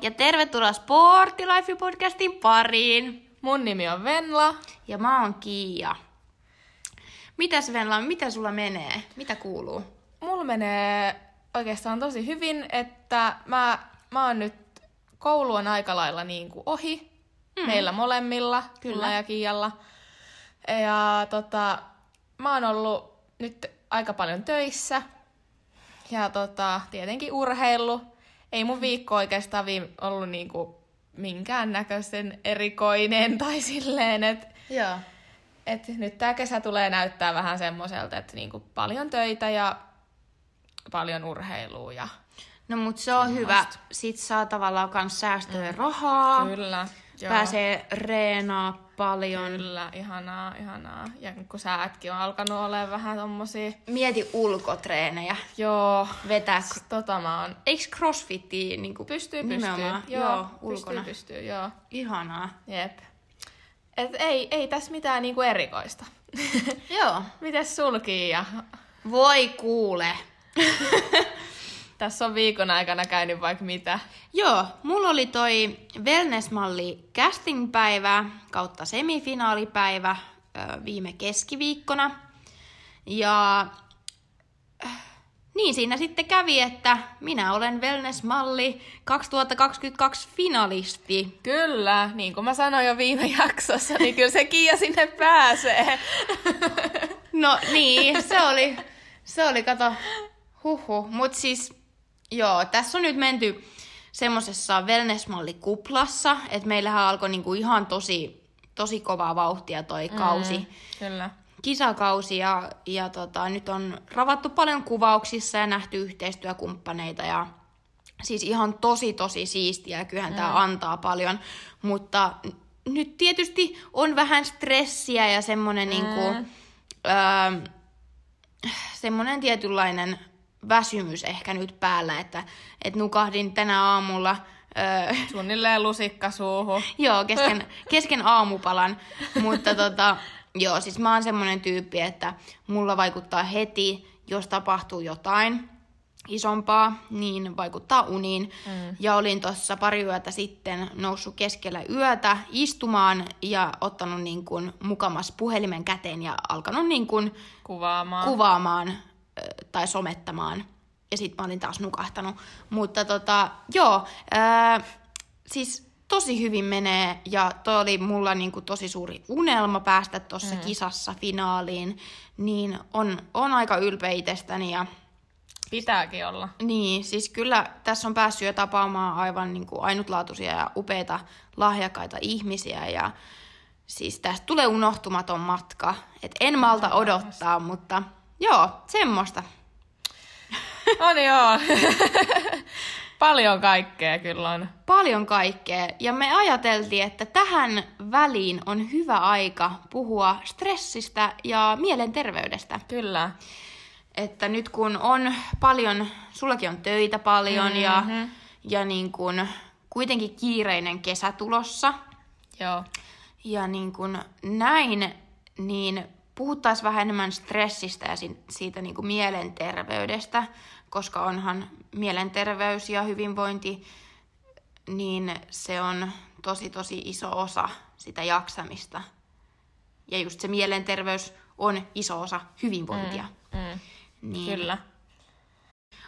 Ja tervetuloa Sportilife-podcastin pariin. Mun nimi on Venla. Ja mä oon Kiia. Mitäs Venla, mitä sulla menee? Mitä kuuluu? Mulla menee oikeastaan tosi hyvin, että mä, mä oon nyt, koulu on aika lailla niin kuin ohi. Mm. Meillä molemmilla, Kyllä. Ja Kiijalla. Ja tota, mä oon ollut nyt aika paljon töissä. Ja tota, tietenkin urheilu. Ei mun viikko oikeastaan viime, ollut niinku minkäännäköisen erikoinen tai silleen, että et nyt tämä kesä tulee näyttää vähän semmoiselta, että niinku paljon töitä ja paljon urheilua. Ja... No mut se on hyvä. Sit saa tavallaan kans säästöä rahaa. Kyllä. Joo. Pääsee reenaa paljon. Kyllä, ihanaa, ihanaa. Ja kun säätkin on alkanut olemaan vähän tommosia... Mieti ulkotreenejä. Joo, Vetää. tota mä oon... Eiks crossfitia niinku Pystyy, pystyy. nimenomaan? Joo, Joo, pystyy, ulkona. pystyy, joo. Ihanaa. Jep. Et ei, ei tässä mitään niinku erikoista. Joo. Mites sulkii ja Voi kuule. tässä on viikon aikana käynyt vaikka mitä? Joo, mulla oli toi wellness-malli casting-päivä kautta semifinaalipäivä viime keskiviikkona. Ja äh, niin siinä sitten kävi, että minä olen wellness-malli 2022 finalisti. Kyllä, niin kuin mä sanoin jo viime jaksossa, niin kyllä se Kiia sinne pääsee. No niin, se oli, se oli, kato, huhu. Mut siis, joo, tässä on nyt menty semmosessa wellness-mallikuplassa, että meillähän alkoi niinku ihan tosi, tosi kovaa vauhtia toi kausi. Mm, kyllä. kisakausi ja, ja tota, nyt on ravattu paljon kuvauksissa ja nähty yhteistyökumppaneita ja siis ihan tosi tosi siistiä ja kyllähän mm. tämä antaa paljon, mutta nyt tietysti on vähän stressiä ja semmoinen mm. niinku, öö, semmoinen tietynlainen väsymys ehkä nyt päällä, että et nukahdin tänä aamulla öö, Suunnilleen lusikka suuhun. Joo, kesken, kesken aamupalan. Mutta tota, joo, siis mä oon semmonen tyyppi, että mulla vaikuttaa heti, jos tapahtuu jotain isompaa, niin vaikuttaa uniin. Mm. Ja olin tuossa pari yötä sitten noussut keskellä yötä istumaan ja ottanut niin kuin mukamas puhelimen käteen ja alkanut niin kuin Kuvaamaan. kuvaamaan tai somettamaan. Ja sitten mä olin taas nukahtanut. Mutta tota, joo, ää, siis tosi hyvin menee ja toi oli mulla niinku tosi suuri unelma päästä tuossa mm. kisassa finaaliin. Niin on, on aika ylpeä itsestäni ja Pitääkin olla. niin, siis kyllä tässä on päässyt jo tapaamaan aivan niin kuin ainutlaatuisia ja upeita lahjakkaita ihmisiä ja siis tästä tulee unohtumaton matka. Et en malta odottaa, mutta joo, semmoista. On joo. Paljon kaikkea kyllä on. Paljon kaikkea. Ja me ajateltiin, että tähän väliin on hyvä aika puhua stressistä ja mielenterveydestä. Kyllä. Että nyt kun on paljon, sullakin on töitä paljon mm-hmm. ja, ja niin kun kuitenkin kiireinen kesä tulossa Joo. ja niin kun näin, niin puhuttaisiin vähän enemmän stressistä ja si- siitä niin kuin mielenterveydestä, koska onhan mielenterveys ja hyvinvointi, niin se on tosi tosi iso osa sitä jaksamista. Ja just se mielenterveys on iso osa hyvinvointia. Mm. Niin. Kyllä.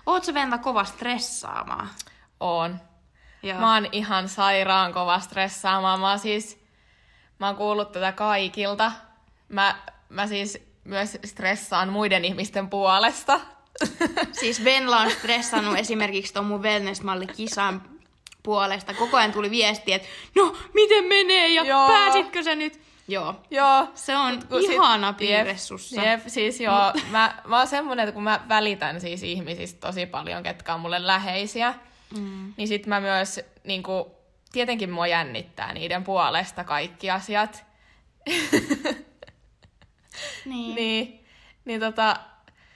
Oot sä Venla kova stressaamaan? On. Joo. Mä oon ihan sairaan kova stressaamaan. Mä oon siis, mä oon kuullut tätä kaikilta. Mä, mä siis myös stressaan muiden ihmisten puolesta. Siis Venla on stressannut esimerkiksi tuon mun wellness-malli kisan puolesta. Koko ajan tuli viesti, että no, miten menee ja Joo. pääsitkö sä nyt? Joo. Joo. Se on Kun sit- ihana piirre jep, sussa. Jep, siis joo, mä, mä oon semmonen, että kun mä välitän siis ihmisistä tosi paljon, ketkä on mulle läheisiä, mm. niin sit mä myös, niinku, tietenkin mua jännittää niiden puolesta kaikki asiat. Niin. Niin, niin tota,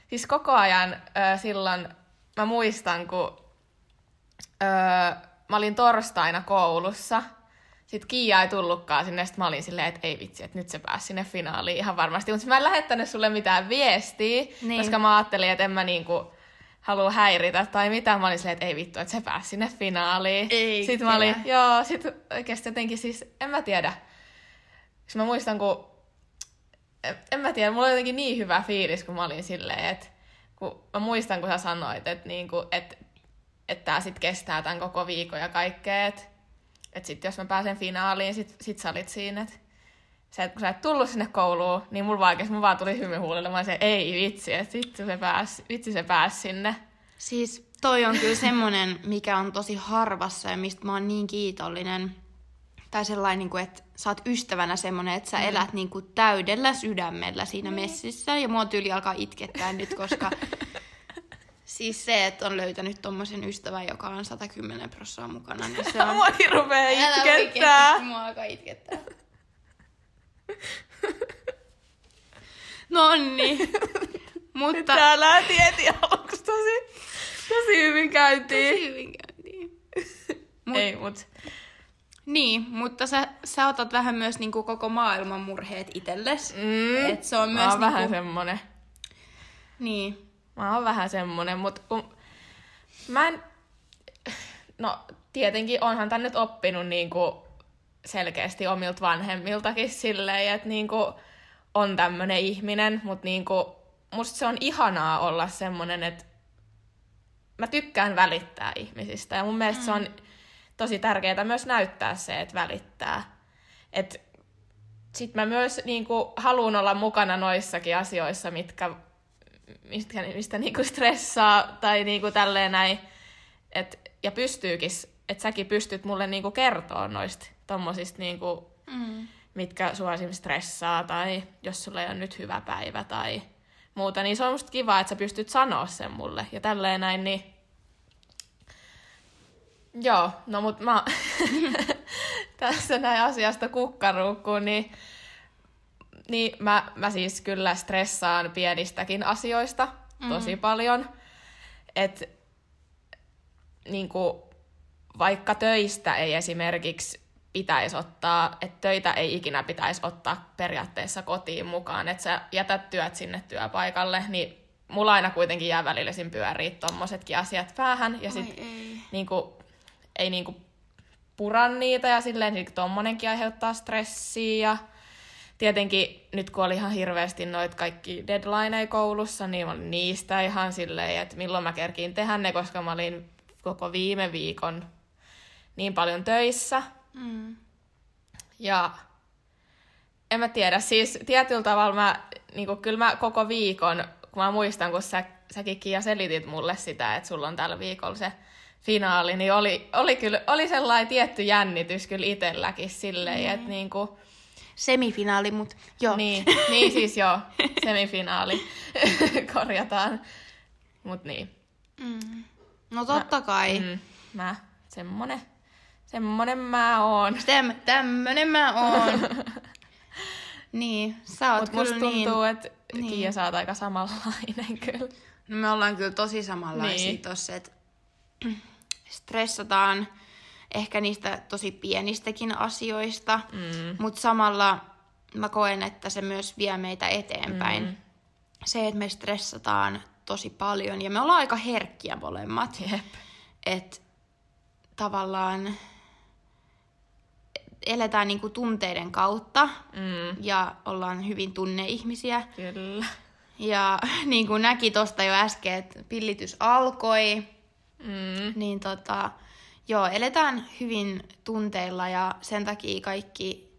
siis koko ajan ö, silloin, mä muistan, kun ö, mä olin torstaina koulussa, sitten Kiia ei tullutkaan sinne, sitten mä olin silleen, että ei vitsi, että nyt se pääsi sinne finaaliin ihan varmasti. Mutta mä en lähettänyt sulle mitään viestiä, Niin. koska mä ajattelin, että en mä niinku, halua häiritä tai mitä. Mä olin silleen, että ei vittu, että se pääsi sinne finaaliin. Eikä. Sitten mä olin, joo, sit oikeasti jotenkin siis, en mä tiedä. Siis mä muistan, kun, en, mä tiedä, mulla oli jotenkin niin hyvä fiilis, kun mä olin silleen, että kun mä muistan, kun sä sanoit, että, niinku, että, että tää sit kestää tämän koko viikon ja kaikkea, että, että sit jos mä pääsen finaaliin, sit, sit sä olit siinä, että sä, et, kun sä et tullut sinne kouluun, niin mulla vaan, mun vaan tuli hymy huulille. Mä se, ei vitsi, että vitsi se pääsi, vitsi se pääsi sinne. Siis toi on kyllä semmonen, mikä on tosi harvassa ja mistä mä oon niin kiitollinen. Tai sellainen, niin kuin, että sä oot ystävänä semmonen, että sä mm. elät niin kuin täydellä sydämellä siinä mm. messissä. Ja mua tyyli alkaa itkettää nyt, koska siis se, että on löytänyt tommosen ystävän, joka on 110 prosenttia mukana, niin se on... Mua rupee Älä itkettää. oikeesti, Mua alkaa itkettää. Nonni. Mutta Tää lähti heti aluksi tosi, tosi hyvin käytiin. tosi hyvin käyntiin. Mut- Ei, mut Niin, mutta sä, sä otat vähän myös niinku koko maailman murheet itelles. mm, Et se on mä myös oon vähän niinku... semmonen. Niin. Mä oon vähän semmonen, mut kun mä en... No, tietenkin onhan tän nyt oppinut niinku selkeästi omilta vanhemmiltakin silleen, että niinku on tämmönen ihminen, mut niinku musta se on ihanaa olla semmonen, että mä tykkään välittää ihmisistä ja mun mielestä mm. se on tosi tärkeää myös näyttää se, että välittää. Et sit mä myös niinku haluan olla mukana noissakin asioissa, mitkä mistä, mistä niinku stressaa tai niinku tälleen näin. Et, ja pystyykin, että säkin pystyt mulle niinku kertoa noista tommosista, niinku, Mm. mitkä sua stressaa tai jos sulla ei ole nyt hyvä päivä tai muuta, niin se on musta kiva, että sä pystyt sanoa sen mulle ja tälleen näin, niin Joo, no mut mä tässä näin asiasta kukkaruukkuun, niin, niin mä, mä siis kyllä stressaan pienistäkin asioista tosi mm. paljon. Et niinku, vaikka töistä ei esimerkiksi pitäisi ottaa, että töitä ei ikinä pitäisi ottaa periaatteessa kotiin mukaan, että sä jätät työt sinne työpaikalle, niin mulla aina kuitenkin jää välillä siinä pyörii tommosetkin asiat päähän, ja sit niinku, ei niinku pura niitä ja silleen niin tommonenkin aiheuttaa stressiä. Ja tietenkin nyt kun oli ihan hirveästi noit kaikki deadlineja koulussa, niin mä olin niistä ihan silleen, että milloin mä kerkiin tehdä ne, koska mä olin koko viime viikon niin paljon töissä. Mm. Ja en mä tiedä, siis tietyllä tavalla mä, niinku, kyllä mä koko viikon, kun mä muistan, kun sä, säkin Kiia selitit mulle sitä, että sulla on tällä viikolla se finaali, niin oli, oli kyllä oli sellainen tietty jännitys kyllä itselläkin silleen, mm. että niinku, Semifinaali, mut joo. niin, niin siis joo, semifinaali korjataan. Mut niin. Mm. No totta kai. Mm, mä, semmonen, semmonen mä oon. Täm, tämmönen mä oon. niin, sä oot Mut kyllä musta tuntuu, niin... että niin. Kiia sä oot aika samanlainen kyllä. No me ollaan kyllä tosi samanlaisia Niin. niin. tossa, että stressataan ehkä niistä tosi pienistäkin asioista, Mm. mutta samalla mä koen, että se myös vie meitä eteenpäin. Mm. Se, että me stressataan tosi paljon ja me ollaan aika herkkiä molemmat. Jep. Että tavallaan eletään niinku tunteiden kautta Mm. ja ollaan hyvin tunneihmisiä. Kyllä. Ja niin kuin näki tuosta jo äsken, että pillitys alkoi, Mm. niin tota, joo, eletään hyvin tunteilla ja sen takia kaikki,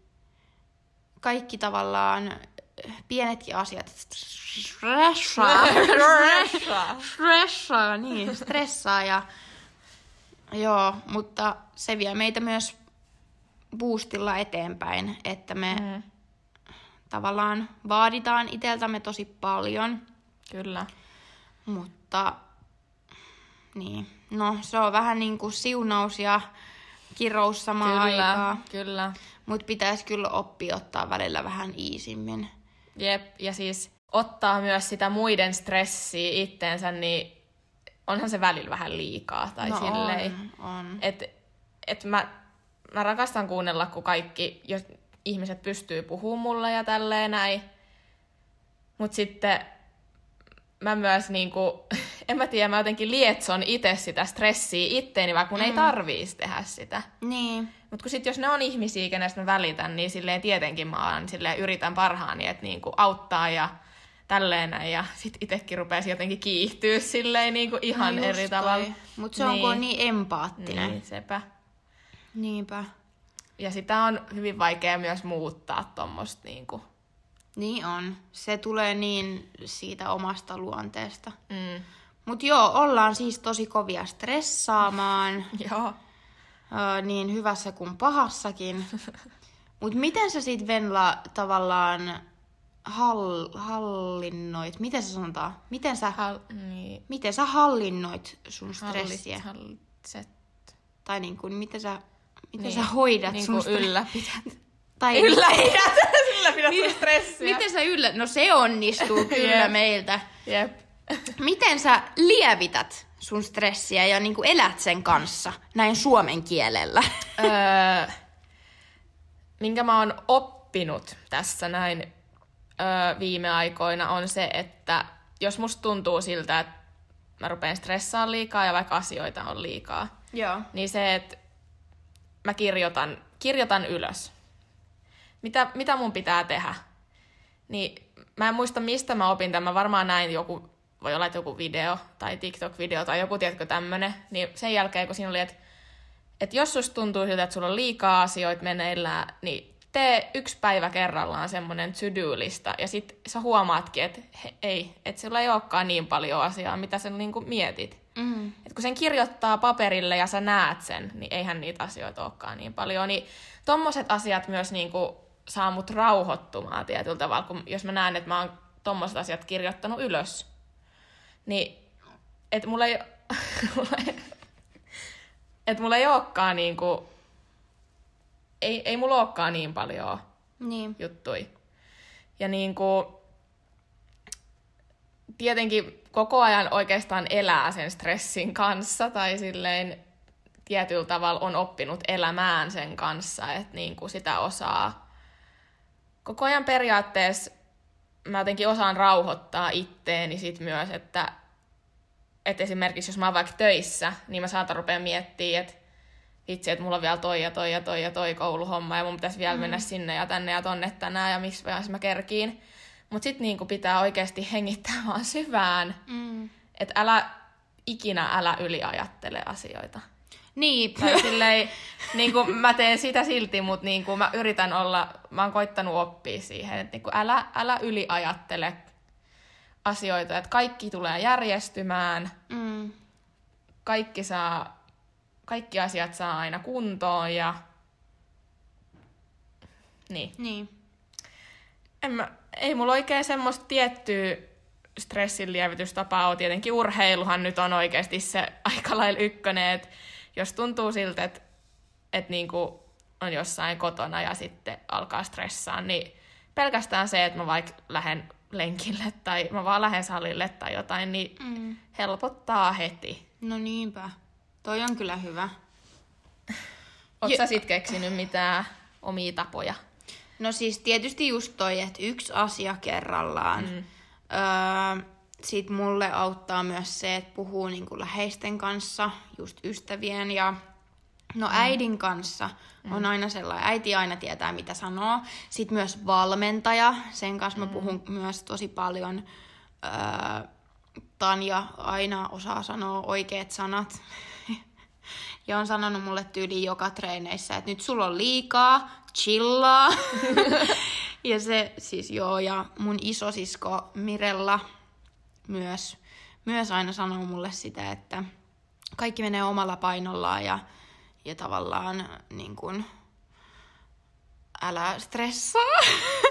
kaikki tavallaan pienetkin asiat stressaa. stressaa, niin, stressaa ja joo, mutta se vie meitä myös boostilla eteenpäin, että me Mm. tavallaan vaaditaan iteltämme tosi paljon, Kyllä. mutta niin, no se on vähän niin kuin siunaus ja kirous samaan Kyllä, aikaan. kyllä. Mutta pitäisi kyllä oppia ottaa välillä vähän iisimmin. Jep, ja siis ottaa myös sitä muiden stressiä itteensä, niin onhan se välillä vähän liikaa. Tai no silleen. on, on. Et, et mä, mä rakastan kuunnella, kun kaikki jos ihmiset pystyy puhumaan mulle ja tälleen näin. Mutta sitten mä myös niinku, en mä tiedä, mä jotenkin lietson itse sitä stressiä itteeni, vaikka mun mm. ei tarviisi tehdä sitä. Niin. Mutta kun sit jos ne on ihmisiä, kenestä mä välitän, niin silleen tietenkin mä oon, silleen yritän parhaani, että niinku auttaa ja tälleen näin. Ja sit itekin rupesi jotenkin kiihtyä silleen niinku ihan No eri toi. tavalla. Mut se on, kun on niin empaattinen. Niin, sepä. Niinpä. Ja sitä on hyvin vaikea myös muuttaa tuommoista niinku. Niin on. Se tulee niin siitä omasta luonteesta. Mm. Mut joo, ollaan siis tosi kovia stressaamaan, Joo. öö, niin hyvässä kuin pahassakin. Mut miten sä sit Venla tavallaan hall, hallinnoit, miten sä sanotaan, miten sä, Hal, niin. miten sä hallinnoit sun stressiä? Hallit, hallitset. Tai niin kuin, miten sä, miten Niin. sä hoidat Niin sun stressiä? ylläpität. Tai Ylläpidät! Ylläpidät sun stressiä. Miten sä yllä... No se onnistuu kyllä Jep. meiltä. Jep. Miten sä lievität sun stressiä ja niin kuin elät sen kanssa näin suomen kielellä? öö, minkä mä oon oppinut tässä näin öö, viime aikoina on se, että jos musta tuntuu siltä, että mä rupean stressaamaan liikaa ja vaikka asioita on liikaa, Joo. niin se, että mä kirjoitan, kirjoitan ylös. Mitä, mitä mun pitää tehdä? Niin mä en muista, mistä mä opin tämän. Mä varmaan näin joku, voi olla, että joku video tai TikTok-video tai joku, tiedätkö, tämmönen. Niin sen jälkeen, kun siinä oli, että, että jos susta tuntuu siltä, että sulla on liikaa asioita meneillään, niin tee yksi päivä kerrallaan semmoinen to-do-lista. Ja sit sä huomaatkin, että he, ei, että sulla ei olekaan niin paljon asiaa, mitä sä niinku mietit. Mm. Et kun sen kirjoittaa paperille ja sä näet sen, niin eihän niitä asioita olekaan niin paljon. Niin tommoset asiat myös niinku saa mut rauhoittumaan tietyllä tavalla, kun jos mä näen, että mä oon tommoset asiat kirjoittanut ylös. Niin, että mulla ei, et mulla ei olekaan niinku, ei, ei mulla olekaan niin paljon Niin. juttui. Ja niin kuin, tietenkin koko ajan oikeastaan elää sen stressin kanssa tai silleen tietyllä tavalla on oppinut elämään sen kanssa, että niin kuin sitä osaa. Koko ajan periaatteessa mä jotenkin osaan rauhoittaa itteeni sit myös, että, että esimerkiksi jos mä oon vaikka töissä, niin mä saatan rupea miettimään, että vitsi, että mulla on vielä toi ja toi ja toi ja toi kouluhomma ja mun pitäisi vielä mm. mennä sinne ja tänne ja tonne tänään ja missä vaiheessa mä kerkiin. Mutta sitten niinku pitää oikeasti hengittää vaan syvään, Mm. että älä ikinä älä yliajattele asioita. Niin. Tai silleen, niin kuin mä teen sitä silti, mutta niin kuin mä yritän olla, mä oon koittanut oppia siihen, että niin kuin älä, älä yliajattele asioita, että kaikki tulee järjestymään, Mm. kaikki saa, kaikki asiat saa aina kuntoon ja niin. Niin. En mä, ei mulla oikein semmoista tiettyä stressin lievitystapaa ole. Tietenkin urheiluhan nyt on oikeasti se aika lailla ykkönen, että jos tuntuu siltä, että, että niinku on jossain kotona ja sitten alkaa stressaa, niin pelkästään se, että mä vaikka lähden lenkille tai mä vaan lähden salille tai jotain, niin Mm. helpottaa heti. No niinpä. Toi on kyllä hyvä. Oletko sä sit keksinyt mitään omia tapoja? No siis tietysti just toi, että yksi asia kerrallaan. Mm. Öö, sit mulle auttaa myös se, että puhuu niinku läheisten kanssa, just ystävien ja no äidin kanssa on aina sellainen, äiti aina tietää mitä sanoo. Sitten myös valmentaja, sen kanssa mä puhun myös tosi paljon. Öö, Tanja aina osaa sanoa oikeat sanat. Ja on sanonut mulle tyyli joka treeneissä, että nyt sulla on liikaa, chillaa. ja se siis joo, ja mun isosisko Mirella myös, myös aina sanoo mulle sitä, että kaikki menee omalla painollaan ja, ja tavallaan niin kun, älä stressaa.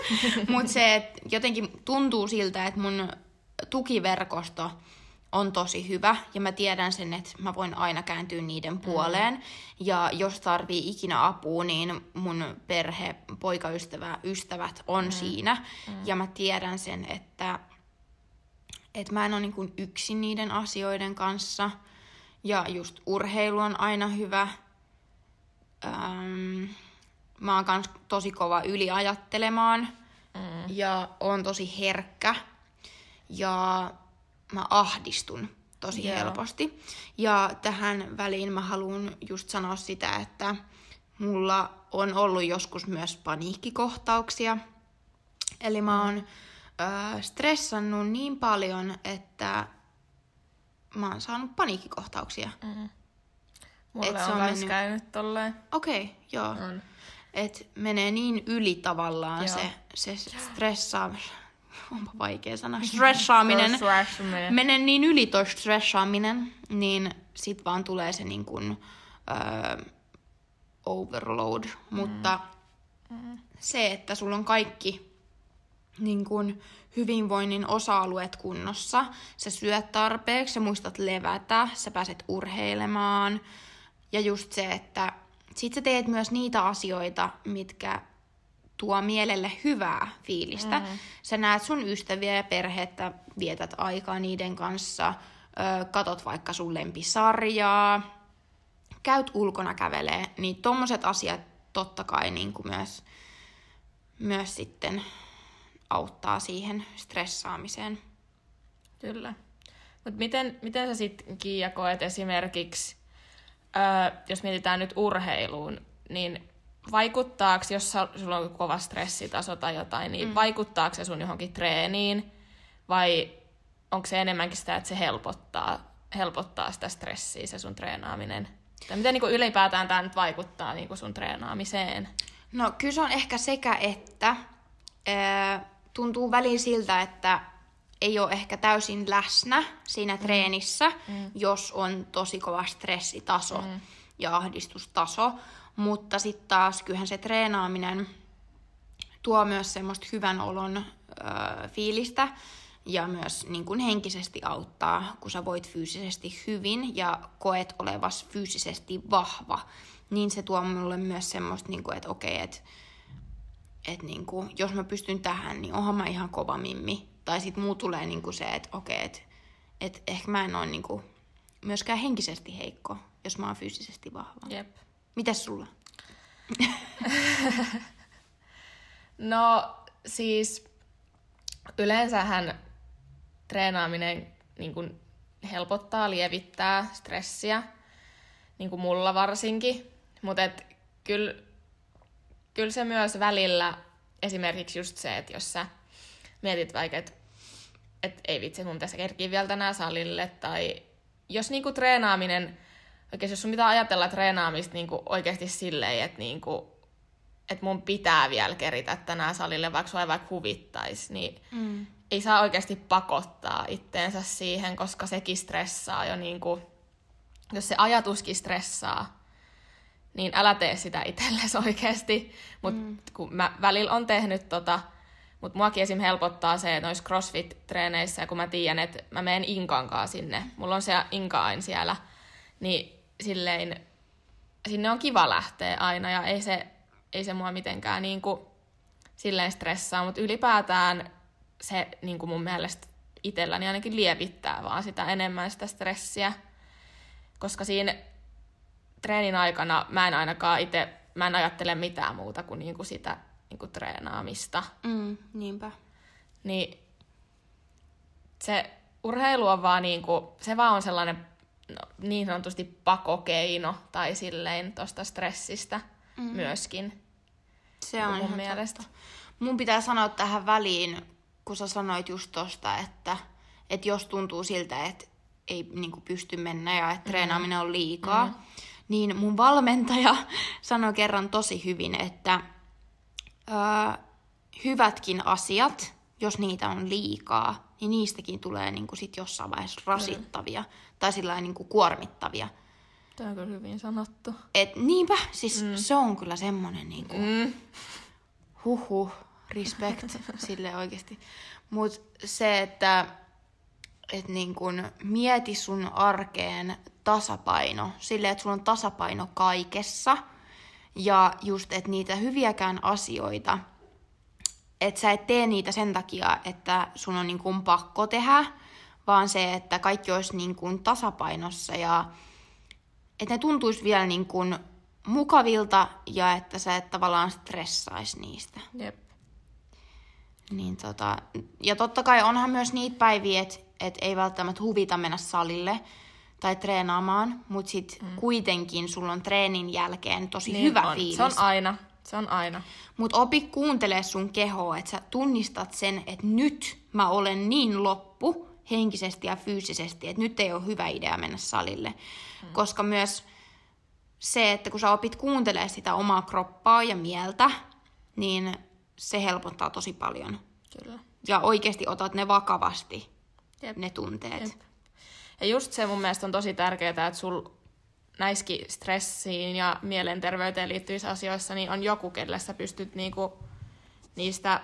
Mutta se, että jotenkin tuntuu siltä, että mun tukiverkosto on tosi hyvä ja mä tiedän sen, että mä voin aina kääntyä niiden puoleen. Mm. Ja jos tarvii ikinä apua, niin mun perhe, poikaystävä, ystävät on mm. siinä. Mm. Ja mä tiedän sen, että, että mä en ole niin yksin niiden asioiden kanssa. Ja just urheilu on aina hyvä. Öm, mä oon kans tosi kova yliajattelemaan. Mm. Ja on tosi herkkä. Ja mä ahdistun tosi Joo. helposti. Ja tähän väliin mä haluan just sanoa sitä, että mulla on ollut joskus myös paniikkikohtauksia. Eli mä oon ö, stressannut niin paljon, että mä oon saanut paniikkikohtauksia. Mulle Et se on on mennyt- käynyt tolleen. Okei, okay, joo. On. Et menee niin yli tavallaan Joo. se, se stressaaminen. Onpa vaikea sana. Stressaaminen. Stressaaminen. Menee niin yli toi stressaaminen, niin sit vaan tulee se niin kuin, öö, overload. Mutta se, että sulla on kaikki niin kuin hyvinvoinnin osa-alueet kunnossa, sä syöt tarpeeksi, sä muistat levätä, sä pääset urheilemaan. Ja just se, että sit sä teet myös niitä asioita, mitkä tuo mielelle hyvää fiilistä. Mm-hmm. Sä näet sun ystäviä ja perhettä, vietät aikaa niiden kanssa, ö, katot vaikka sun lempisarjaa, käyt ulkona kävelee, niin tommoset asiat totta kai niin kuin myös, myös sitten auttaa siihen stressaamiseen. Kyllä. Mut miten, miten sä sitten, Kiia, koet esimerkiksi, öö, jos mietitään nyt urheiluun, niin vaikuttaako, jos sulla on kova stressitaso tai jotain, niin mm. vaikuttaako se sun johonkin treeniin? Vai onko se enemmänkin sitä, että se helpottaa, helpottaa sitä stressiä, se sun treenaaminen? Tai miten niin ylipäätään tämä nyt vaikuttaa niin sun treenaamiseen? No kyllä se on ehkä sekä että. Ää, tuntuu väliin siltä, että ei ole ehkä täysin läsnä siinä treenissä, mm. jos on tosi kova stressitaso mm. ja ahdistustaso. Mutta sitten taas kyllähän se treenaaminen tuo myös semmoista hyvän olon ö, fiilistä ja myös niin kuin henkisesti auttaa, kun sä voit fyysisesti hyvin ja koet olevas fyysisesti vahva, niin se tuo mulle myös semmoista, niin kuin, että okei, että että niin kuin, jos mä pystyn tähän, niin onhan mä ihan kova mimmi. Tai sitten muu tulee niin kuin se, että okei, että että ehkä mä en ole niin kuin myöskään henkisesti heikko, jos mä oon fyysisesti vahva. Jep. Mitäs sulla? No siis yleensähän treenaaminen niin kuin helpottaa, lievittää stressiä, niin kuin mulla varsinkin. Mutta kyllä kyl se myös välillä, esimerkiksi just se, että jos sä mietit vaikka, että et ei vitsi, mun tässä kerkii vielä tänään salille, tai jos niinku treenaaminen, oikeasti jos sun pitää ajatella treenaamista niinku oikeasti silleen, että niinku, että mun pitää vielä keritä tänään salille, vaikka sua ei vaikka huvittaisi, niin Mm. ei saa oikeasti pakottaa itteensä siihen, koska sekin stressaa jo niin kuin, jos se ajatuskin stressaa, niin älä tee sitä itsellesi oikeasti. Mutta mm. kun mä välillä on tehnyt tota, mutta muakin esim. helpottaa se, että noissa CrossFit-treeneissä, kun mä tiedän, että mä menen Inkankaan sinne, mulla on se Inka aina siellä, niin silleen, sinne on kiva lähteä aina ja ei se, ei se mua mitenkään niin kuin, silleen stressaa, mutta ylipäätään se niin kuin mun mielestä itselläni ainakin lievittää vaan sitä enemmän sitä stressiä. Koska siinä treenin aikana mä en ainakaan itse, mä en ajattele mitään muuta kuin, niin kuin sitä niin kuin treenaamista. Mm, niinpä. Niin se urheilu on vaan niin kuin, se vaan on sellainen no, niin sanotusti pakokeino tai silleen tosta stressistä mm. myöskin. Se on mun ihan mielestä. totta. Mun pitää sanoa tähän väliin, kun sä sanoit just tosta, että, että jos tuntuu siltä, että ei niin pysty mennä ja että treenaaminen on liikaa, mm. Niin mun valmentaja sanoi kerran tosi hyvin, että ö, hyvätkin asiat, jos niitä on liikaa, niin niistäkin tulee niin sit jossain vaiheessa rasittavia tai sillä niin kuormittavia. Tämä on kyllä hyvin sanottu. Et niinpä, siis mm. se on kyllä semmonen niinku, Mm. huhu, respect sille oikeasti. Mut se, että et niin kun mieti sun arkeen tasapaino, silleen, että sulla on tasapaino kaikessa. Ja just, että niitä hyviäkään asioita, että sä et tee niitä sen takia, että sun on niin kuin pakko tehdä, vaan se, että kaikki olisi niin kuin tasapainossa ja että ne tuntuisi vielä niin kuin mukavilta ja että sä et tavallaan stressaisi niistä. Jep. Niin tota, ja totta kai onhan myös niitä päiviä, että että ei välttämättä huvita mennä salille tai treenaamaan, mutta sitten mm. kuitenkin sulla on treenin jälkeen tosi niin hyvä on. fiilis. Se on aina. Se on aina. Mutta opi kuuntelee sun kehoa, että sä tunnistat sen, että nyt mä olen niin loppu henkisesti ja fyysisesti, että nyt ei ole hyvä idea mennä salille. Mm. Koska myös se, että kun sä opit kuuntelee sitä omaa kroppaa ja mieltä, niin se helpottaa tosi paljon. Kyllä. Ja oikeasti otat ne vakavasti, Jep. ne tunteet. Jep. Ja just se mun mielestä on tosi tärkeää, että sul näissäkin stressiin ja mielenterveyteen liittyvissä asioissa niin on joku, kelle sä pystyt niinku niistä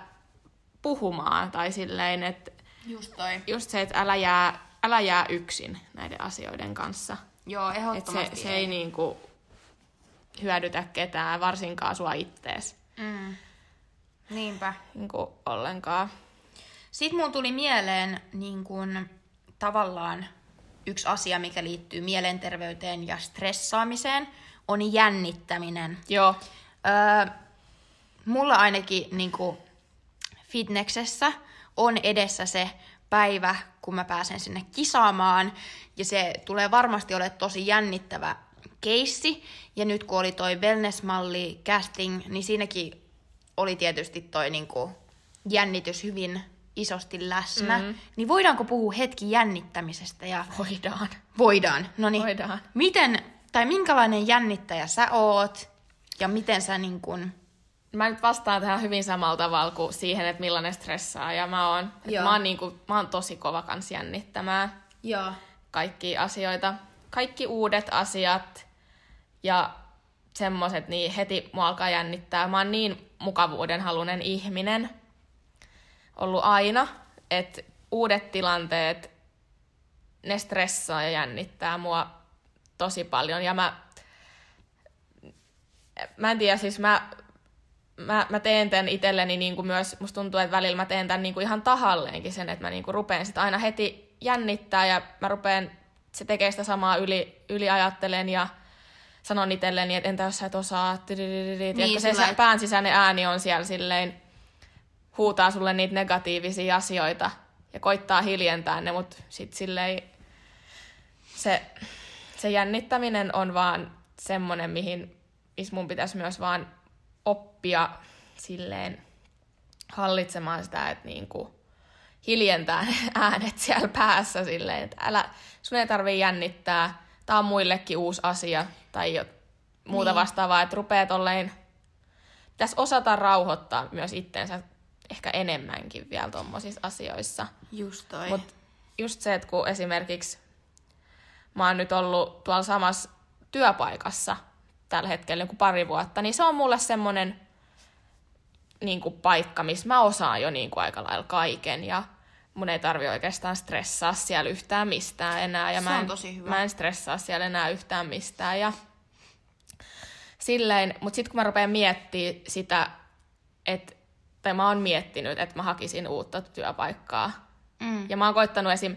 puhumaan. Tai silleen, että Just toi. just se, että älä jää, älä jää yksin näiden asioiden kanssa. Joo, ehdottomasti se, se ei niinku hyödytä ketään, varsinkaan sua ittees Mm. Niinpä. niinku ollenkaan. Sitten mun tuli mieleen niin kun, tavallaan yksi asia, mikä liittyy mielenterveyteen ja stressaamiseen, on jännittäminen. Joo, Öö, mulla ainakin niin kuin fitneksessä on edessä se päivä, kun mä pääsen sinne kisaamaan. Ja se tulee varmasti olemaan tosi jännittävä keissi. Ja nyt kun oli toi wellness-malli casting, niin siinäkin oli tietysti toi niin kuin jännitys hyvin isosti läsnä. Mm-hmm. Niin voidaanko puhua hetki jännittämisestä ja voidaan. Voidaan. No niin. Voidaan. Miten, tai minkälainen jännittäjä sä oot, ja miten sä niin kun... Mä nyt vastaan tähän hyvin samalla tavalla kuin siihen, että millainen stressaa. Ja mä oon, mä oon, niinku, mä oon tosi kova kans jännittämään Joo. kaikki asioita. Kaikki uudet asiat ja semmoset, niin heti mua alkaa jännittää. Mä oon niin mukavuuden halunen ihminen ollut aina, että uudet tilanteet, ne stressaa ja jännittää mua tosi paljon. Ja mä, mä en tiedä, siis mä, mä, mä teen tämän itselleni niin kuin myös, musta tuntuu, että välillä mä teen tämän niin kuin ihan tahalleenkin sen, että mä niin kuin rupean sitä aina heti jännittää ja mä rupean, se tekee sitä samaa yli, yli ajattelen ja sanon itselleni, että entä jos sä et osaa, niin, Niin, se pään sisäinen ääni on siellä silleen, huutaa sulle niitä negatiivisia asioita ja koittaa hiljentää ne, mutta sit silleen se, se jännittäminen on vaan semmonen, mihin mun pitäisi myös vaan oppia silleen hallitsemaan sitä, että niinku hiljentää ne äänet siellä päässä silleen, että älä, sun ei tarvii jännittää, tää on muillekin uusi asia tai jo, muuta Niin. niin. vastaavaa, että rupeat olleen, pitäisi osata rauhoittaa myös itsensä ehkä enemmänkin vielä tuommoisissa asioissa. Just toi. Mutta just se, että kun esimerkiksi mä oon nyt ollut tuolla samassa työpaikassa tällä hetkellä joku pari vuotta, niin se on mulle semmoinen niin kuin paikka, missä mä osaan jo niin kuin aika lailla kaiken ja mun ei tarvi oikeastaan stressaa siellä yhtään mistään enää. Ja Se mä on en, tosi hyvä. Mä en stressaa siellä enää yhtään mistään. Ja silleen, mutta sitten kun mä rupean miettimään sitä, että, tai mä oon miettinyt, että mä hakisin uutta työpaikkaa. Mm. Ja mä oon koittanut esim.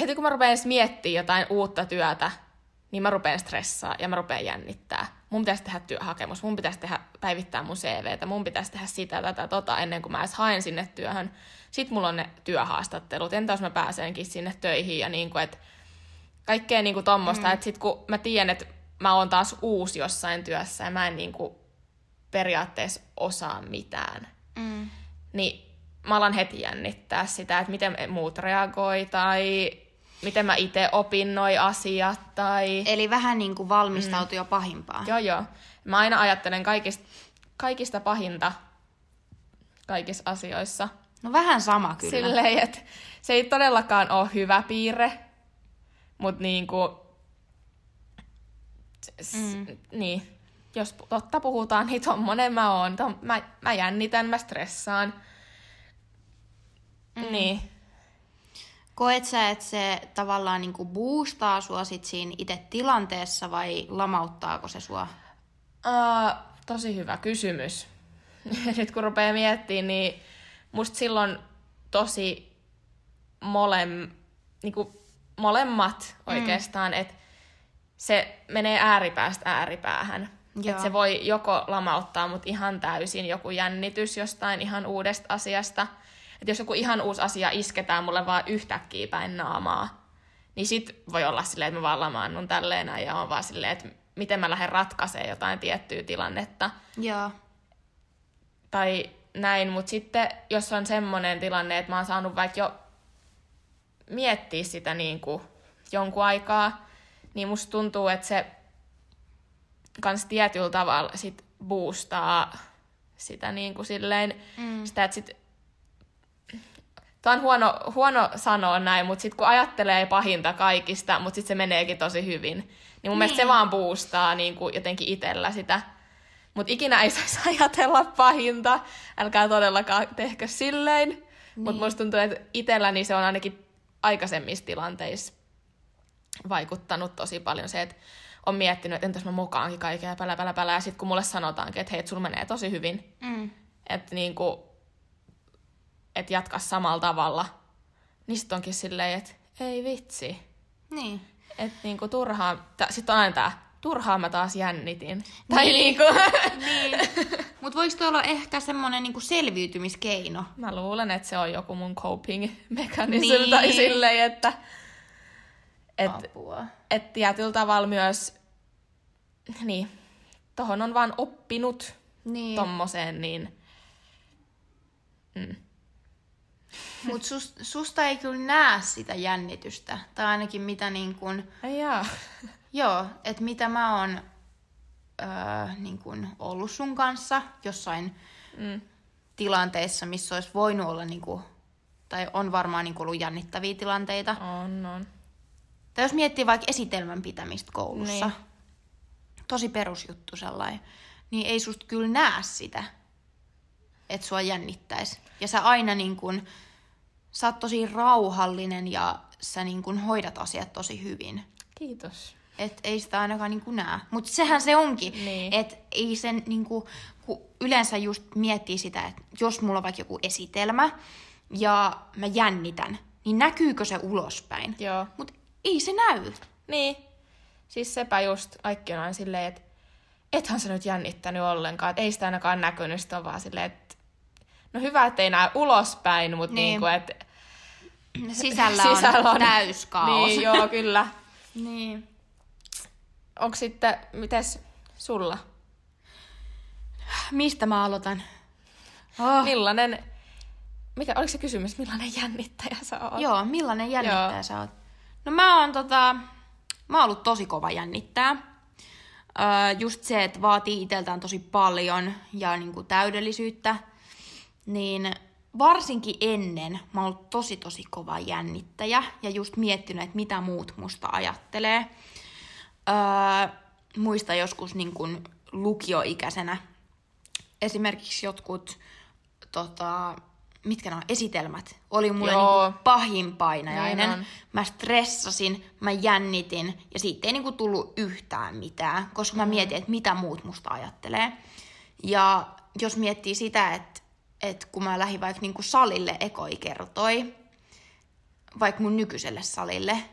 Heti kun mä rupean edes miettimään jotain uutta työtä, niin mä rupean stressaa ja mä rupean jännittää. Mun pitäisi tehdä työhakemus, mun pitäisi tehdä, päivittää mun CVtä, mun pitäisi tehdä sitä, tätä, tota, ennen kuin mä edes haen sinne työhön. Sitten mulla on ne työhaastattelut, entä jos mä pääsenkin sinne töihin ja niin kuin, että kaikkea niin kuin tommosta, mm. että sit kun mä tiedän, että mä oon taas uusi jossain työssä ja mä en niin kuin periaatteessa osaa mitään, Mm. niin mä alan heti jännittää sitä, että miten muut reagoi tai miten mä itse opin noi asiat tai... Eli vähän niin kuin valmistautuu mm. jo pahimpaan. Joo, joo. Mä aina ajattelen kaikista, kaikista pahinta kaikissa asioissa. No vähän sama kyllä. Silleen, että se ei todellakaan ole hyvä piirre, mutta niinku... S- Mm. Niin, jos totta puhutaan, niin tommonen mä oon. Tom, mä, mä jännitän, mä stressaan. Mm. Niin. Koet sä, että se tavallaan niin kuin boostaa sua sit siinä itse tilanteessa vai lamauttaako se sua? Uh, tosi hyvä kysymys. Nyt kun rupeaa miettimään, niin musta silloin tosi molem, niinku molemmat oikeastaan, mm. että se menee ääripäästä ääripäähän. Että se voi joko lamauttaa mut ihan täysin joku jännitys jostain ihan uudesta asiasta. Että jos joku ihan uusi asia isketään mulle vaan yhtäkkiä päin naamaa, niin sit voi olla silleen, että mä vaan lamaannun tälleen ja on vaan silleen, että miten mä lähden ratkaisemaan jotain tiettyä tilannetta. Joo. Tai näin, mutta sitten jos on semmoinen tilanne, että mä oon saanut vaikka jo miettiä sitä niin kuin jonkun aikaa, niin musta tuntuu, että se kans tietyllä tavalla sit boostaa sitä niin kuin silleen, mm. sitä, että sit Tämä on huono, huono sanoa näin, mutta sitten kun ajattelee pahinta kaikista, mutta sitten se meneekin tosi hyvin, niin mun niin. mielestä se niin. vaan boostaa niin kuin jotenkin itsellä sitä. Mutta ikinä ei saisi ajatella pahinta, älkää todellakaan tehkö silleen. Niin. Mutta musta tuntuu, että itselläni se on ainakin aikaisemmissa tilanteissa vaikuttanut tosi paljon se, että on miettinyt, että entäs mä mokaankin kaikkea ja pälä, pälä, pälä. Ja sitten kun mulle sanotaankin, että hei, että sulla menee tosi hyvin. Mm. Että niinku, et jatka samalla tavalla. Niin sit onkin silleen, että ei vitsi. Niin. Että niinku turhaa, sitten on aina tää, turhaa mä taas jännitin. Tai niin. niinku. niin. Mut voiko toi olla ehkä semmonen niinku selviytymiskeino? Mä luulen, että se on joku mun coping-mekanismi niin. tai silleen, että et, Apua. Et tietyllä tavalla myös, niin, tohon on vaan oppinut niin. tommoseen, niin... Mm. Mut sus, susta ei kyllä näe sitä jännitystä. Tai ainakin mitä niin kun... Jaa. Joo, että mitä mä oon öö, niin kun ollut sun kanssa jossain mm. tilanteissa, missä olisi voinut olla niin kun, tai on varmaan niin ollut jännittäviä tilanteita. On, on. Tai jos miettii vaikka esitelmän pitämistä koulussa, niin. tosi perusjuttu sellainen, niin ei susta kyllä näe sitä, että sua jännittäisi. Ja sä aina niin kun, sä oot tosi rauhallinen ja sä niin kun hoidat asiat tosi hyvin. Kiitos. Et ei sitä ainakaan niin kuin näe. Mutta sehän se onkin, niin. että ei sen niin kuin, kun yleensä just miettii sitä, että jos mulla on vaikka joku esitelmä ja mä jännitän, niin näkyykö se ulospäin? Joo. Mutta ei se näy. Niin. Siis sepä just, kaikki on aina silleen, että ethän sä nyt jännittänyt ollenkaan, että ei sitä ainakaan näkynyt, sitten on vaan silleen, että no hyvä, että ei näe ulospäin, mutta niin. niinku, että sisällä on, sisällä on täyskaos. Niin, joo, kyllä. niin. Onko sitten, mites sulla? Mistä mä aloitan? Oh. Millainen, mikä, oliko se kysymys, millainen jännittäjä sä oot? Joo, millainen jännittäjä joo. sä oot? No mä oon tota, mä oon ollut tosi kova jännittää. Öö, just se, että vaatii itseltään tosi paljon ja niin kuin täydellisyyttä, niin varsinkin ennen mä oon ollut tosi tosi kova jännittäjä ja just miettinyt, että mitä muut musta ajattelee. Öö, muista joskus niin kuin lukioikäisenä esimerkiksi jotkut tota, mitkä nämä esitelmät, oli mulle niinku pahin painajainen. Niin mä stressasin, mä jännitin ja siitä ei niinku tullut yhtään mitään, koska mä mm. mietin, että mitä muut musta ajattelee. Ja jos miettii sitä, että, että kun mä lähdin vaikka niinku salille ekoi kertoi, vaikka mun nykyiselle salille,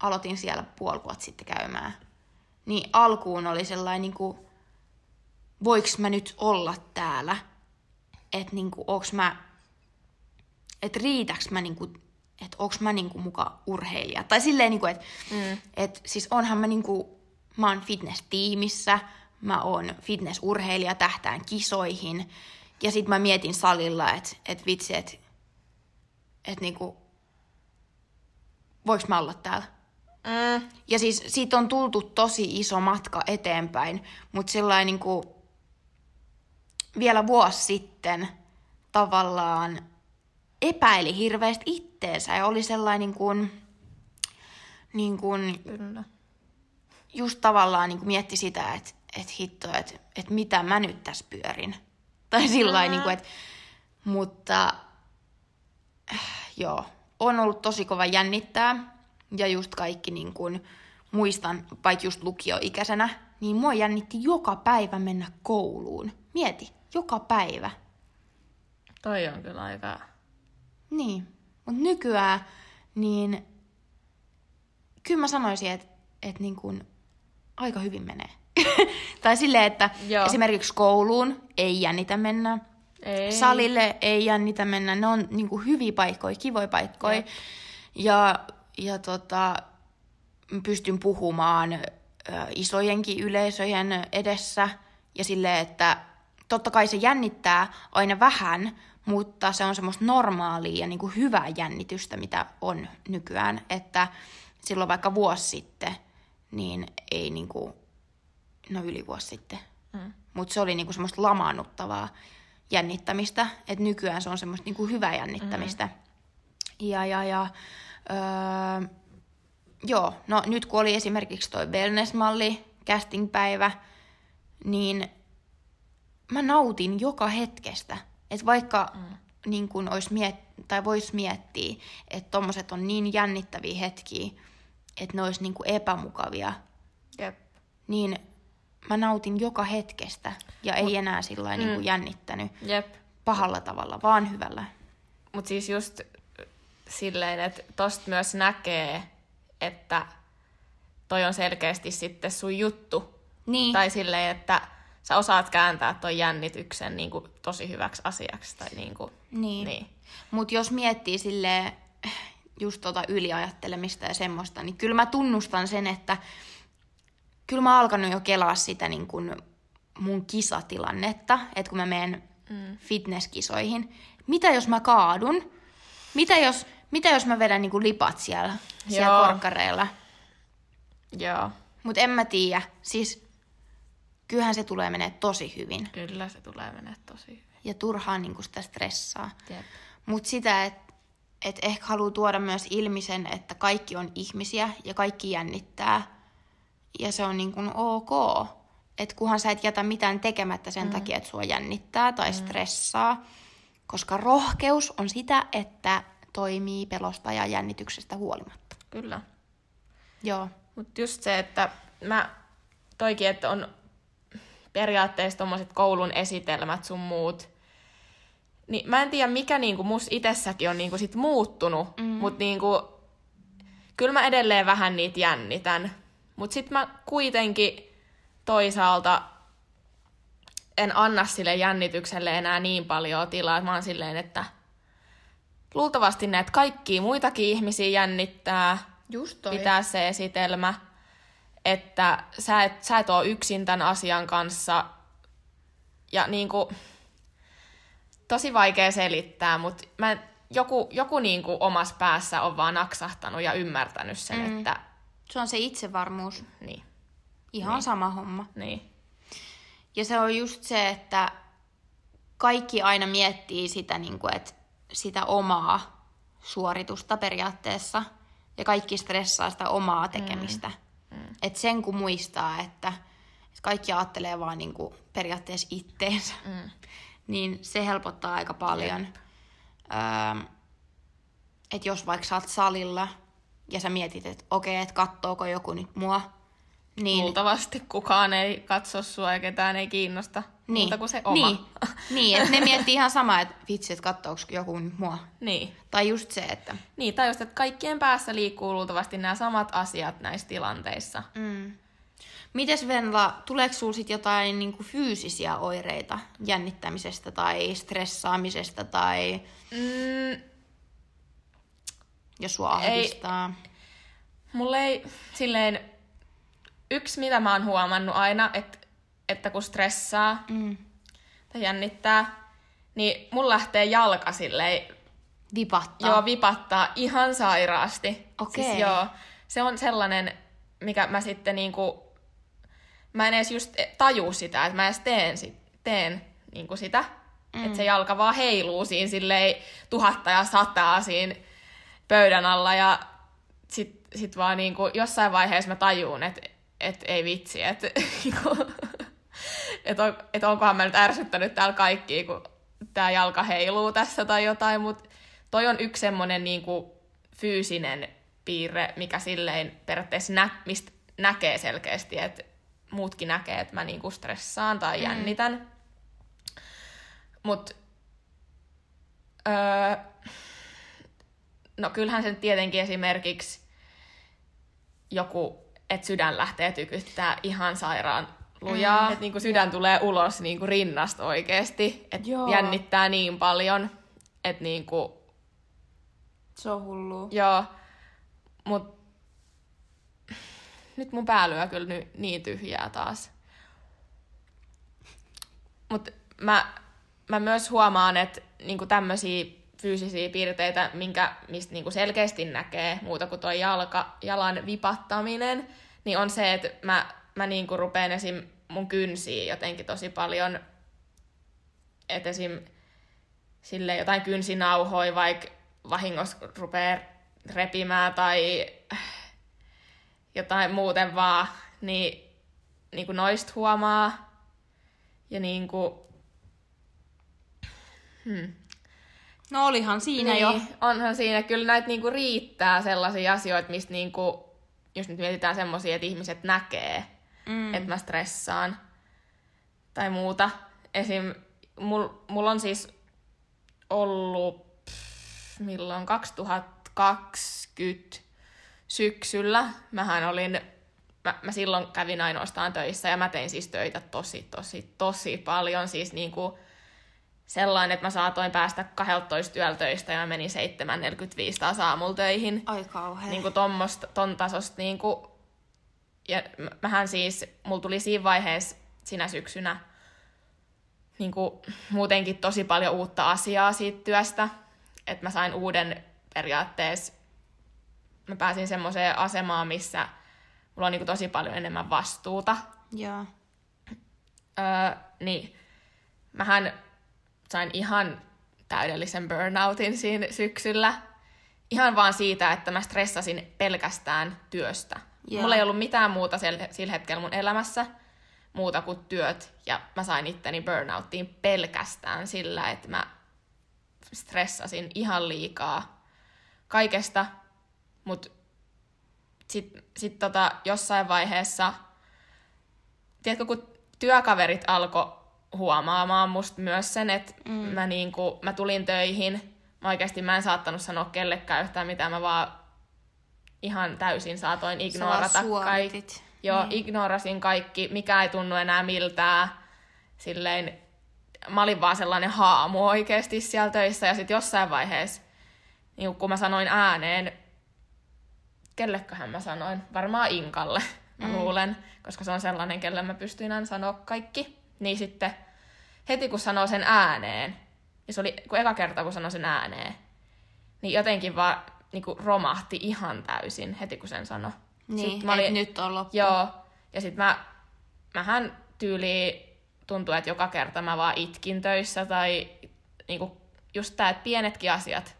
aloitin siellä puoli vuotta sitten käymään, niin alkuun oli sellainen niinku, voiks mä nyt olla täällä, että niinku, onks mä että riitäks mä niinku, että onks mä niinku muka urheilija. Tai silleen niinku, että mm. et, siis onhan mä niinku, mä oon fitness-tiimissä, mä oon fitnessurheilija, tähtään kisoihin. Ja sit mä mietin salilla, että et vitsi, että et niinku, voiks mä olla täällä? Mm. Ja siis siitä on tultu tosi iso matka eteenpäin, mutta sellainen niinku, vielä vuosi sitten tavallaan epäili hirveästi itteensä ja oli sellainen niin kuin, niin kuin, Kyllä. just tavallaan niin kuin mietti sitä, että, että hitto, että, että mitä mä nyt tässä pyörin. Tai sillä mm-hmm. niin kuin, että, mutta joo, on ollut tosi kova jännittää ja just kaikki niin kuin, muistan, vaikka just lukioikäisenä, niin mua jännitti joka päivä mennä kouluun. Mieti, joka päivä. Toi on kyllä aika niin, mutta nykyään niin kyllä mä sanoisin, että et niin kuin aika hyvin menee. tai silleen, että Joo. esimerkiksi kouluun ei jännitä mennä. Ei. Salille ei jännitä mennä. Ne on niinku hyviä paikkoja, kivoja paikkoja. Jep. Ja, ja tota, pystyn puhumaan ö, isojenkin yleisöjen edessä. Ja silleen, että totta kai se jännittää aina vähän, mutta se on semmoista normaalia ja niinku hyvää jännitystä, mitä on nykyään. Että silloin vaikka vuosi sitten, niin ei niinku, no yli vuosi sitten, Mm. mutta se oli niinku semmoista lamaannuttavaa jännittämistä, että nykyään se on semmoista niinku hyvää jännittämistä. Mm. Ja, ja, ja öö, joo, no nyt kun oli esimerkiksi toi wellness-malli, casting-päivä, niin mä nautin joka hetkestä. Että vaikka mm. niin kun ois miet- tai vois miettiä, että tommoset on niin jännittäviä hetkiä, että ne olisi niin kuin epämukavia, Jep. niin mä nautin joka hetkestä ja ei enää sillä mm. niin kuin jännittänyt Jep. pahalla tavalla, vaan hyvällä. Mutta siis just silleen, että tosta myös näkee, että toi on selkeästi sitten sun juttu. Niin, Tai silleen, että sä osaat kääntää toi jännityksen niin kuin tosi hyväksi asiaksi. Tai niin kuin, niin. niin. Mutta jos miettii sille just tota yliajattelemista ja semmoista, niin kyllä mä tunnustan sen, että kyllä mä alkanut jo kelaa sitä niin kuin mun kisatilannetta, että kun mä menen mm. fitnesskisoihin, mitä jos mä kaadun? Mitä jos, mitä jos mä vedän niin kuin lipat siellä, siellä Joo. korkkareilla? Joo, Mutta en mä tiedä, siis kyllähän se tulee menee tosi hyvin. kyllä se tulee menee tosi hyvin. Ja turhaan niin sitä stressaa. Mutta sitä, että et ehkä haluaa tuoda myös ilmi sen, että kaikki on ihmisiä ja kaikki jännittää. Ja se on niin kuin ok. Että kunhan sä et jätä mitään tekemättä sen mm. takia, että sua jännittää tai mm. stressaa. Koska rohkeus on sitä, että toimii pelosta ja jännityksestä huolimatta. Kyllä. Joo. Mutta just se, että mä toikin, että on periaatteessa tommoset koulun esitelmät sun muut, niin mä en tiedä, mikä niinku mus itsessäkin on niinku sit muuttunut, mm. mutta niinku, kyllä mä edelleen vähän niitä jännitän. Mutta sit mä kuitenkin toisaalta en anna sille jännitykselle enää niin paljon tilaa. Mä oon silleen, että luultavasti näitä kaikkia muitakin ihmisiä jännittää Just pitää se esitelmä, että sä et, sä et ole yksin tämän asian kanssa. Ja niinku, tosi vaikea selittää, mutta mä, joku, joku niinku omassa päässä on vaan naksahtanut ja ymmärtänyt sen, mm. että Se on se itsevarmuus. niin, Ihan niin. sama homma. niin, Ja se on just se, että kaikki aina miettii sitä, niin kuin, että sitä omaa suoritusta periaatteessa. Ja kaikki stressaa sitä omaa tekemistä. Mm. Mm. Et sen kun muistaa, että, kaikki ajattelee vaan niin kuin periaatteessa itteensä, mm. niin se helpottaa aika paljon. Öö, että jos vaikka sä oot salilla ja sä mietit, että okei, että kattooko joku nyt mua, niin luultavasti kukaan ei katso sua ja ketään ei kiinnosta niin. muuta kuin se oma. Niin, niin että ne miettii ihan sama, että vitsi, että kattooks joku nyt mua. niin. Tai just se, että... Niin, tai just, että kaikkien päässä liikkuu luultavasti nämä samat asiat näissä tilanteissa. Mm. Mites Venla, tuleeko sulla sit jotain niinku fyysisiä oireita jännittämisestä tai stressaamisesta tai Mm, jos sua Ei. ahdistaa? mulle ei silleen, yksi mitä mä oon huomannut aina, että, että kun stressaa Mm. tai jännittää, niin mun lähtee jalka silleen, Vipattaa. joo, vipattaa ihan sairaasti. Okei. Siis joo, se on sellainen, mikä mä sitten niinku, mä en edes just taju sitä, että mä edes teen, sit, teen niinku sitä. Mm. Että se jalka vaan heiluu siinä silleen tuhatta ja sataa siinä pöydän alla ja sit, sit vaan niinku jossain vaiheessa mä tajuun, että et ei vitsi, että et on, et onkohan mä nyt ärsyttänyt täällä kaikki, kun tää jalka heiluu tässä tai jotain, mutta toi on yksi semmonen niinku fyysinen piirre, mikä silleen periaatteessa nä, mistä näkee selkeästi, että muutkin näkee, että mä niinku stressaan tai jännitän. Mut öö, no kyllähän se nyt tietenkin esimerkiksi joku, että sydän lähtee tykyttää ihan sairaan lujaa. Mm, että niinku sydän tulee ulos niinku rinnasta oikeesti. Että jännittää niin paljon, että niinku... Se on hullu. Joo. Mut nyt mun pää lyö kyllä ny, niin tyhjää taas. Mut mä, mä myös huomaan, että niinku tämmöisiä fyysisiä piirteitä, minkä, mistä niinku selkeästi näkee muuta kuin tuo jalka, jalan vipattaminen, niin on se, että mä, mä niinku rupeen esim. mun kynsiä jotenkin tosi paljon, että esim. sille jotain kynsinauhoja vaikka vahingossa rupeaa repimään tai jotain muuten vaan, niin, niin kuin noista huomaa. Ja niin kuin, hmm. No olihan siinä niin, jo. Onhan siinä. Kyllä näitä niinku riittää sellaisia asioita, mistä niinku, jos nyt mietitään semmoisia, että ihmiset näkee, mm. että mä stressaan tai muuta. Esim. Mul, mulla on siis ollut pff, milloin 2020 syksyllä. Mähän olin, mä, mä silloin kävin ainoastaan töissä ja mä tein siis töitä tosi, tosi, tosi paljon. Siis niinku sellainen, että mä saatoin päästä 12 työltöistä ja menin 7.45 taas aamulla töihin. Ai kauhean. Niinku tommosta, ton tasosta niinku. Ja mähän siis, mulla tuli siinä vaiheessa sinä syksynä niinku muutenkin tosi paljon uutta asiaa siitä työstä. Että mä sain uuden periaatteessa mä pääsin semmoiseen asemaan, missä mulla on niin kuin tosi paljon enemmän vastuuta. Joo. Öö, niin mähän sain ihan täydellisen burnoutin siinä syksyllä. Ihan vaan siitä, että mä stressasin pelkästään työstä. Yeah. Mulla ei ollut mitään muuta sillä hetkellä mun elämässä muuta kuin työt. Ja mä sain itteni burnouttiin pelkästään sillä, että mä stressasin ihan liikaa kaikesta, mutta sitten sit tota, jossain vaiheessa, tiedätkö, kun työkaverit alkoi huomaamaan musta myös sen, että mm. mä, niinku, mä tulin töihin, mä oikeasti mä en saattanut sanoa kellekään yhtään mitään, mä vaan ihan täysin saatoin ignorata kaikki. Joo, niin. ignorasin kaikki, mikä ei tunnu enää miltään. Silleen, mä olin vaan sellainen haamu oikeasti siellä töissä ja sitten jossain vaiheessa, niin kun mä sanoin ääneen kelleköhän mä sanoin, varmaan Inkalle, mä mm. luulen, koska se on sellainen, kelle mä pystyin aina sanoa kaikki. Niin sitten heti kun sanoo sen ääneen, ja se oli kun eka kerta kun sanoi sen ääneen, niin jotenkin vaan niin kuin romahti ihan täysin heti kun sen sanoi. Niin, mä olin, nyt on loppu. Joo, ja sitten mä, mähän tyyli tuntuu, että joka kerta mä vaan itkin töissä tai niin kuin just tää, että pienetkin asiat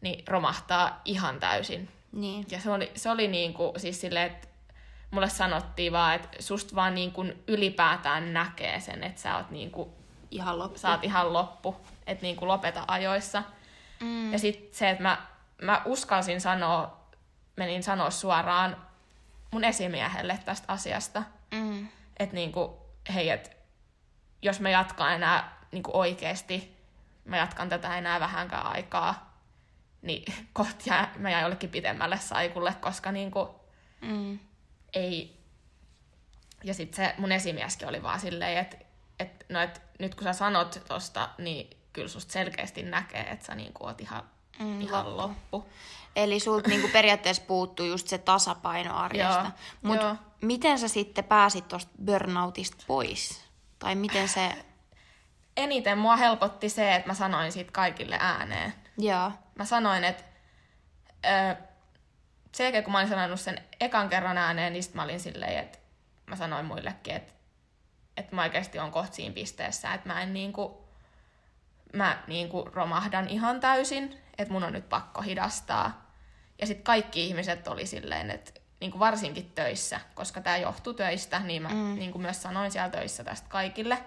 niin romahtaa ihan täysin. Niin. Ja se oli, se oli niin kuin, siis silleen, että mulle sanottiin vaan, että susta vaan niin kuin ylipäätään näkee sen, että sä oot niin kuin, ihan loppu. Sä oot ihan loppu, että niin kuin lopeta ajoissa. Mm. Ja sitten se, että mä, mä uskalsin sanoa, menin sanoa suoraan mun esimiehelle tästä asiasta. Mm. Että niin kuin, hei, että jos mä jatkan enää niin kuin oikeasti, mä jatkan tätä enää vähänkään aikaa, niin kohta jää, mä jäin jollekin pitemmälle saikulle, koska niinku mm. Ei... Ja sitten se mun esimieskin oli vaan silleen, että et, no et, nyt kun sä sanot tosta, niin kyllä susta selkeästi näkee, että sä niinku oot ihan, mm, ihan loppu. loppu. Eli sulta niinku periaatteessa puuttuu just se tasapaino arjesta. Mutta miten sä sitten pääsit tuosta burnoutista pois? Tai miten se... Eniten mua helpotti se, että mä sanoin siitä kaikille ääneen. Joo mä sanoin, että öö, sen jälkeen kun mä olin sanonut sen ekan kerran ääneen, niin mä olin silleen, että mä sanoin muillekin, että, että mä oikeasti on kohta siinä pisteessä, että mä en niinku, mä niinku romahdan ihan täysin, että mun on nyt pakko hidastaa. Ja sitten kaikki ihmiset oli silleen, että niinku varsinkin töissä, koska tämä johtuu töistä, niin mä mm. niinku myös sanoin siellä töissä tästä kaikille.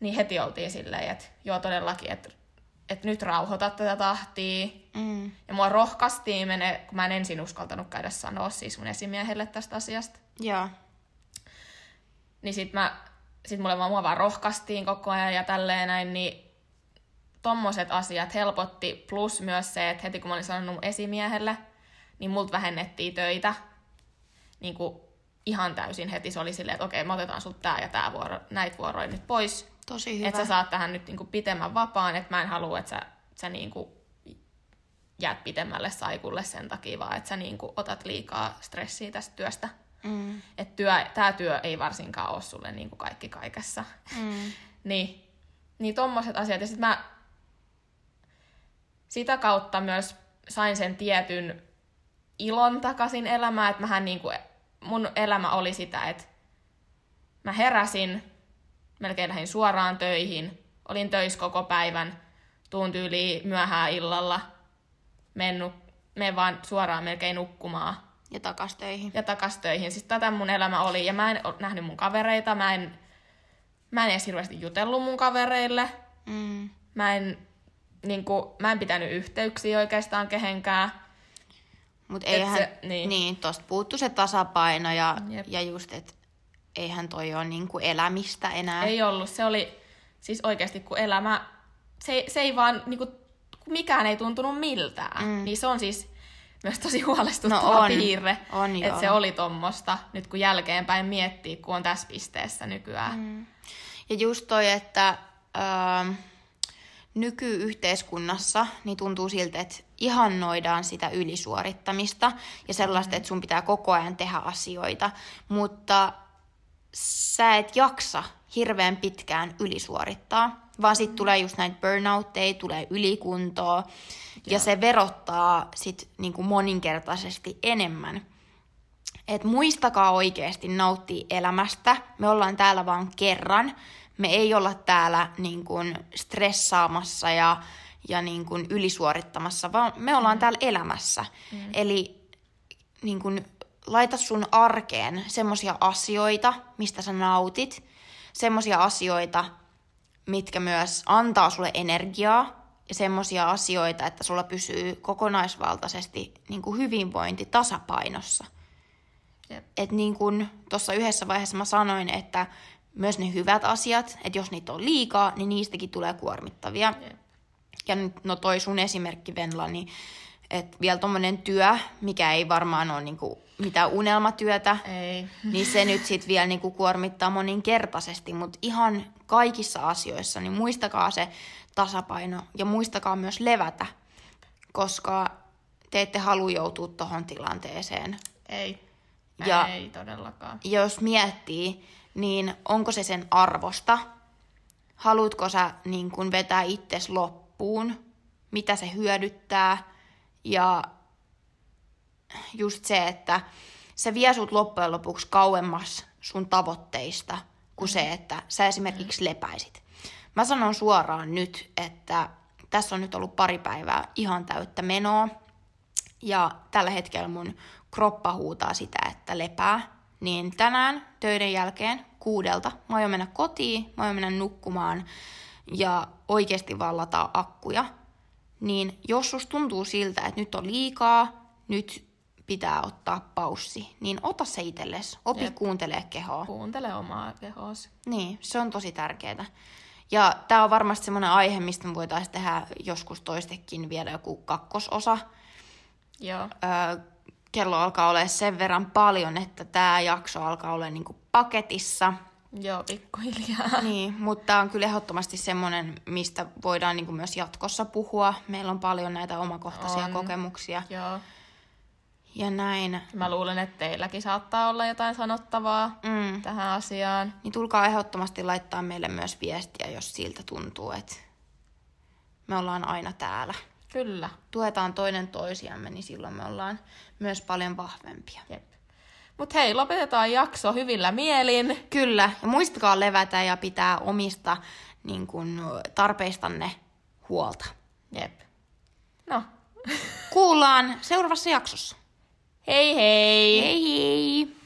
Niin heti oltiin silleen, että joo todellakin, että että nyt rauhoita tätä tahtia. Mm. Ja mua rohkaistiin mene, kun mä en ensin uskaltanut käydä sanoa siis mun esimiehelle tästä asiasta. Joo. Niin sit mä, sit mulle vaan, mua vaan rohkaistiin koko ajan ja tälleen näin, niin tommoset asiat helpotti. Plus myös se, että heti kun mä olin sanonut mun esimiehelle, niin multa vähennettiin töitä. Niin kuin ihan täysin heti. Se oli silleen, että okei, me otetaan sut tää ja tää vuoro, näitä vuoroja nyt pois. Tosi hyvä. Että sä saat tähän nyt niinku pitemmän vapaan, että mä en halua, että sä, sä niinku jäät pitemmälle saikulle sen takia, vaan että sä niinku otat liikaa stressiä tästä työstä. Mm. Että työ, tää työ ei varsinkaan ole sulle niinku kaikki kaikessa. Mm. niin, niin tommoset asiat. Ja sit mä sitä kautta myös sain sen tietyn ilon takaisin elämään, että mähän niinku, mun elämä oli sitä, että mä heräsin, melkein lähdin suoraan töihin, olin töissä koko päivän, tuun tyyliin myöhään illalla, menen, menen vaan suoraan melkein nukkumaan Ja takas töihin. ja takas töihin. Siis tätä mun elämä oli, ja mä en nähnyt mun kavereita, mä en, mä en edes hirveästi jutellut mun kavereille, Mm. mä en, niin kuin, mä en pitänyt yhteyksiä oikeastaan kehenkään. Mutta eihän, se- niin. niin. niin, tosta puuttu se tasapaino ja, Jep. ja just, että eihän toi ole niinku elämistä enää. Ei ollut, se oli siis oikeasti kun elämä, se, se ei vaan, niin kuin, mikään ei tuntunut miltään, mm. niin se on siis myös tosi huolestuttava No on. piirre, On että se oli tommosta, nyt kun jälkeenpäin miettii, kun on tässä pisteessä nykyään. Mm. Ja just toi, että öö, nykyyhteiskunnassa niin tuntuu siltä, että ihannoidaan sitä ylisuorittamista ja sellaista, mm. että sun pitää koko ajan tehdä asioita, mutta sä et jaksa hirveän pitkään ylisuorittaa, vaan sitten tulee just näitä burnoutteja, tulee ylikuntoa ja se verottaa sit niinku moninkertaisesti enemmän. Et muistakaa oikeasti nauttia elämästä. Me ollaan täällä vaan kerran. Me ei olla täällä niin kun, stressaamassa ja, ja niin kun, ylisuorittamassa, vaan me ollaan täällä elämässä. Mm. Eli niin kun, laita sun arkeen semmosia asioita, mistä sä nautit. Semmosia asioita, mitkä myös antaa sulle energiaa. Ja semmosia asioita, että sulla pysyy kokonaisvaltaisesti niin kuin hyvinvointi tasapainossa Jep. että niin kuin tuossa yhdessä vaiheessa mä sanoin, että myös ne hyvät asiat, että jos niitä on liikaa, niin niistäkin tulee kuormittavia. Jep. Ja nyt, no toi sun esimerkki Venla, niin että vielä tommonen työ, mikä ei varmaan ole niinku mitään unelmatyötä, Ei. niin se nyt sitten vielä niinku kuormittaa moninkertaisesti, mutta ihan kaikissa asioissa, niin muistakaa se tasapaino ja muistakaa myös levätä, koska te ette halua joutua tuohon tilanteeseen. Ei. Ja- Ei todellakaan. Jos miettii, niin onko se sen arvosta? Haluatko sä niin kun vetää itses loppuun? Mitä se hyödyttää? Ja just se, että se vie sut loppujen lopuksi kauemmas sun tavoitteista kuin se, että sä esimerkiksi lepäisit. Mä sanon suoraan nyt, että tässä on nyt ollut pari päivää ihan täyttä menoa. Ja tällä hetkellä mun kroppa huutaa sitä, että lepää. Niin tänään töiden jälkeen kuudelta mä aion mennä kotiin, mä aion mennä nukkumaan ja oikeasti vaan lataa akkuja. Niin jos sus tuntuu siltä, että nyt on liikaa, nyt pitää ottaa paussi, niin ota se itsellesi. Opi Jep. kuuntelee kehoa. Kuuntele omaa kehoasi. Niin, se on tosi tärkeää. Ja tämä on varmasti semmoinen aihe, mistä me voitaisiin tehdä joskus toistekin vielä joku kakkososa. Joo. Öö, kello alkaa olla sen verran paljon, että tämä jakso alkaa olla niinku paketissa. Joo, pikkuhiljaa. Niin, mutta tämä on kyllä ehdottomasti semmoinen, mistä voidaan niinku myös jatkossa puhua. Meillä on paljon näitä omakohtaisia On. kokemuksia Joo. ja näin. Mä luulen, että teilläkin saattaa olla jotain sanottavaa Mm. tähän asiaan. Niin tulkaa ehdottomasti laittaa meille myös viestiä, jos siltä tuntuu, että me ollaan aina täällä. Kyllä. Tuetaan toinen toisiamme, niin silloin me ollaan myös paljon vahvempia. Jep. Mut hei, lopetetaan jakso hyvillä mielin. Kyllä, ja muistakaa levätä ja pitää omista niin kun, tarpeistanne huolta. Jep. No, Kuullaan seuraavassa jaksossa. hei hei! Hei hei!